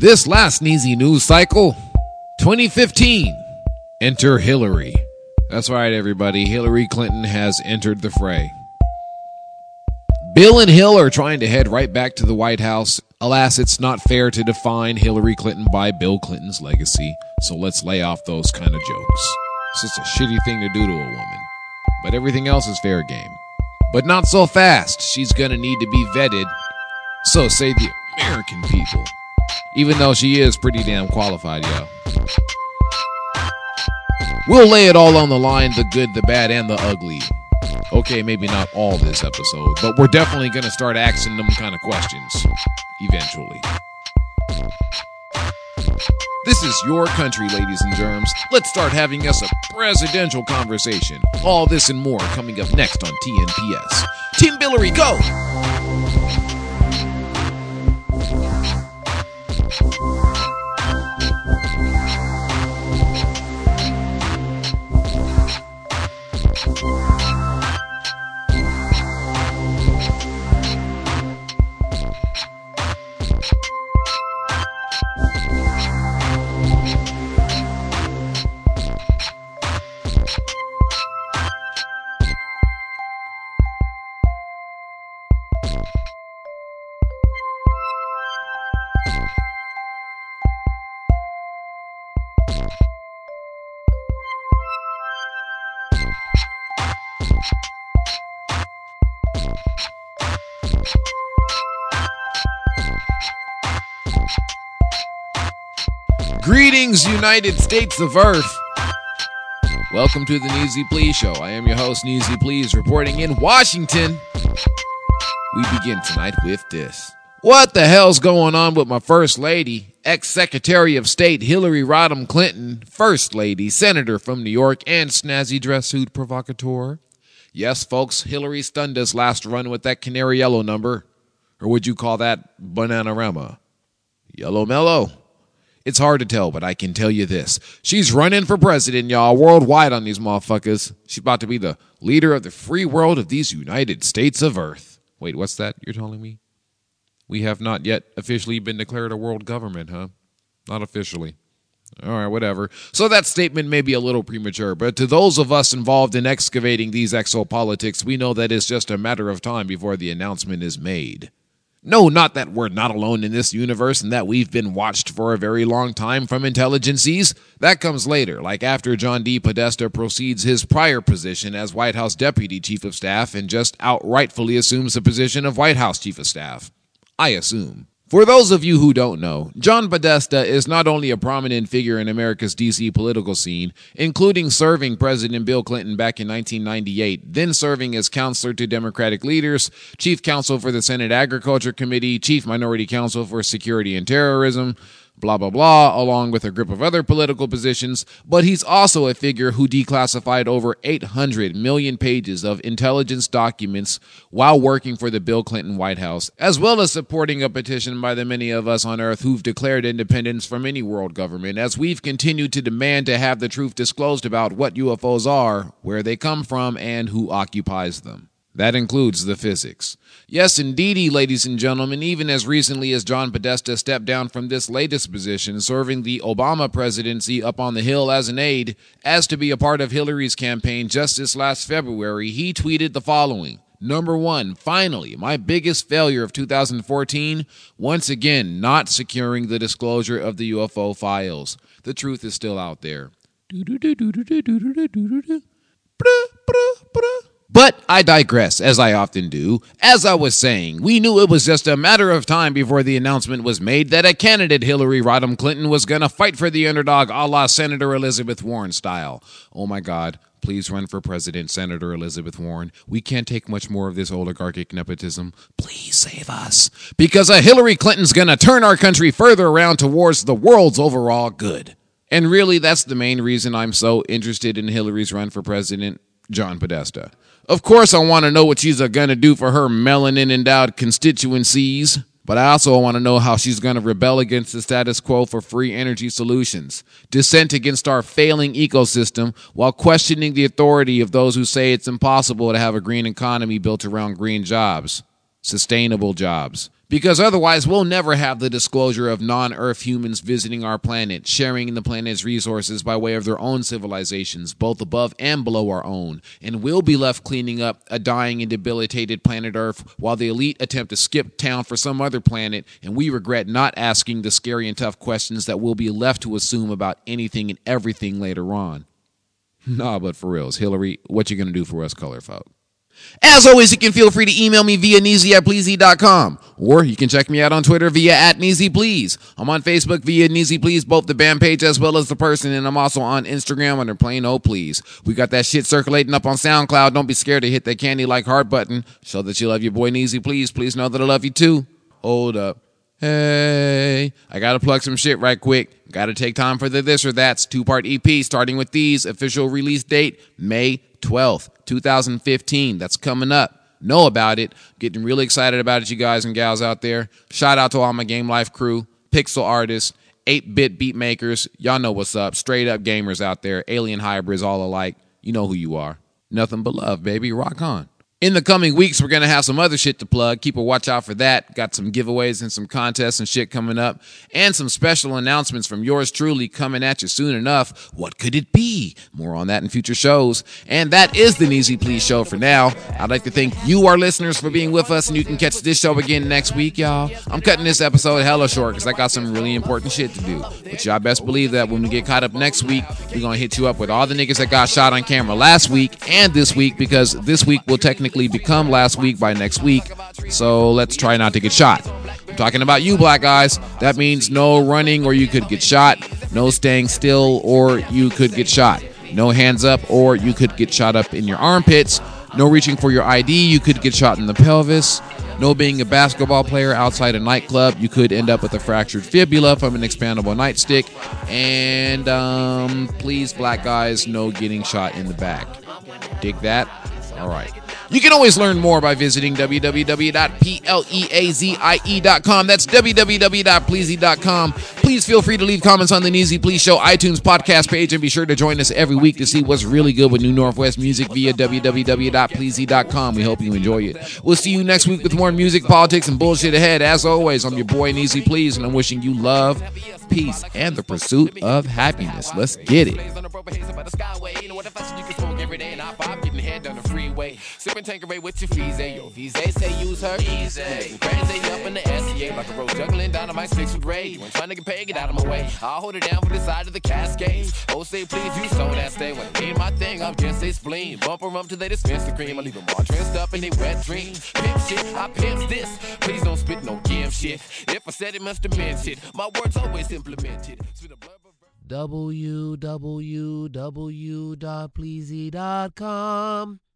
This last Sneezy news cycle, 2015, enter Hillary. That's right, everybody. Hillary Clinton has entered the fray. Bill and Hill are trying to head right back to the White House. Alas, it's not fair to define Hillary Clinton by Bill Clinton's legacy, so let's lay off those kind of jokes. It's just a shitty thing to do to a woman. But everything else is fair game. But not so fast. She's gonna need to be vetted. So say the American people. Even though she is pretty damn qualified, yo. We'll lay it all on the line the good, the bad, and the ugly. Okay, maybe not all this episode, but we're definitely gonna start asking them kind of questions. Eventually. This is your country, ladies and germs. Let's start having us a presidential conversation. All this and more coming up next on TNPS. Team Billary, go! Greetings, United States of Earth. Welcome to the Neezie Pleaze Show. I am your host, Neezie Pleaze, reporting in Washington. We begin tonight with this. What the hell's going on with my First Lady, ex Secretary of State Hillary Rodham Clinton, First Lady, Senator from New York, and snazzy dress suit provocateur? Yes, folks, Hillary stunned us last run with that canary yellow number. Or would you call that Bananarama? Yellow Mellow. It's hard to tell, but I can tell you this. She's running for president, y'all, worldwide on these motherfuckers. She's about to be the leader of the free world of these United States of Earth. Wait, what's that you're telling me? We have not yet officially been declared a world government, huh? Not officially. All right, whatever. So that statement may be a little premature, but to those of us involved in excavating these exopolitics, we know that it's just a matter of time before the announcement is made. No, not that we're not alone in this universe and that we've been watched for a very long time from intelligencies. That comes later, like after John D. Podesta proceeds his prior position as White House Deputy Chief of Staff and just outrightfully assumes the position of White House Chief of Staff. I assume. For those of you who don't know, John Podesta is not only a prominent figure in America's DC political scene, including serving President Bill Clinton back in 1998, then serving as counselor to Democratic leaders, chief counsel for the Senate Agriculture Committee, chief minority counsel for security and terrorism, blah, blah, blah, along with a group of other political positions, but he's also a figure who declassified over 800 million pages of intelligence documents while working for the Bill Clinton White House, as well as supporting a petition by the many of us on Earth who've declared independence from any world government, as we've continued to demand to have the truth disclosed about what UFOs are, where they come from, and who occupies them. That includes the physics. Yes, indeedy, ladies and gentlemen, even as recently as John Podesta stepped down from this latest position, serving the Obama presidency up on the Hill as an aide, as to be a part of Hillary's campaign just this last February, he tweeted the following. Number one, finally, my biggest failure of 2014, once again, not securing the disclosure of the UFO files. The truth is still out there. But I digress, as I often do. As I was saying, we knew it was just a matter of time before the announcement was made that a candidate, Hillary Rodham Clinton, was going to fight for the underdog a la Senator Elizabeth Warren style. Oh my God. Please run for president, Senator Elizabeth Warren. We can't take much more of this oligarchic nepotism. Please save us. Because a Hillary Clinton's going to turn our country further around towards the world's overall good. And really, that's the main reason I'm so interested in Hillary's run for president, John Podesta. Of course, I want to know what she's going to do for her melanin endowed constituencies, but I also want to know how she's going to rebel against the status quo for free energy solutions, dissent against our failing ecosystem, while questioning the authority of those who say it's impossible to have a green economy built around green jobs, sustainable jobs, Because otherwise, we'll never have the disclosure of non Earth humans visiting our planet, sharing in the planet's resources by way of their own civilizations, both above and below our own. And we'll be left cleaning up a dying and debilitated planet Earth while the elite attempt to skip town for some other planet, and we regret not asking the scary and tough questions that we'll be left to assume about anything and everything later on. Nah, but for reals, Hillary, what you gonna do for us color folk? As always, you can feel free to email me via Neezie at Pleazie.com. Or you can check me out on Twitter via at Neezie Pleaze. I'm on Facebook via Neezie Pleaze, both the band page as well as the person, and I'm also on Instagram under Plain Old Please. We got that shit circulating up on SoundCloud. Don't be scared to hit that candy like heart button. Show that you love your boy Neezie Pleaze. Please know that I love you too. Hold up. Hey, I gotta plug some shit right quick. Gotta take time for the this or that's two part EP starting with these. Official release date May 12th, 2015. That's coming up. Know about it. Getting really excited about it, you guys and gals out there. Shout out to all my Game Life crew, pixel artists, 8 bit beat makers. Y'all know what's up. Straight up gamers out there, alien hybrids, all alike. You know who you are. Nothing but love, baby. Rock on. In the coming weeks, we're going to have some other shit to plug. Keep a watch out for that. Got some giveaways and some contests and shit coming up, and some special announcements from yours truly coming at you soon enough. What could it be? More on that in future shows. And that is the Neezie Pleaze show for now. I'd like to thank you, our listeners, for being with us, and you can catch this show again next week, y'all. I'm cutting this episode hella short because I got some really important shit to do. But y'all best believe that when we get caught up next week, we're going to hit you up with all the niggas that got shot on camera last week and this week because this week we'll technically become last week by next week. So let's try not to get shot. I'm talking about you, black guys. That means no running or you could get shot, no staying still or you could get shot, no hands up or you could get shot up in your armpits, no reaching for your ID, you could get shot in the pelvis. No being a basketball player outside a nightclub, you could end up with a fractured fibula from an expandable nightstick. And um, please, black guys, no getting shot in the back. Dig that? All right. You can always learn more by visiting www.pleazie.com. That's www.pleazie.com. Please feel free to leave comments on the Neezie Pleaze Show iTunes podcast page and be sure to join us every week to see what's really good with New Northwest music via www.pleazie.com. We hope you enjoy it. We'll see you next week with more music, politics, and bullshit ahead. As always, I'm your boy Neezie Pleaze, and I'm wishing you love, peace, and the pursuit of happiness. Let's get it. Sipping Tanqueray with your fees, yo. Vise say use her easy. Crazy up in the SCA like a road juggling dynamite six with. You ain't trying to get paid, get out of my way. I'll hold it down for the side of the Cascades. Oh, say please, you so that stay. When I mean my thing, I'm just a spleen. Bumper them till they dispense the cream. I leave them all dressed up in they wet dreams. Pimp shit, I pimp this. Please don't spit no gim shit. If I said it, must have meant it. My words always implemented. www.pleazie.com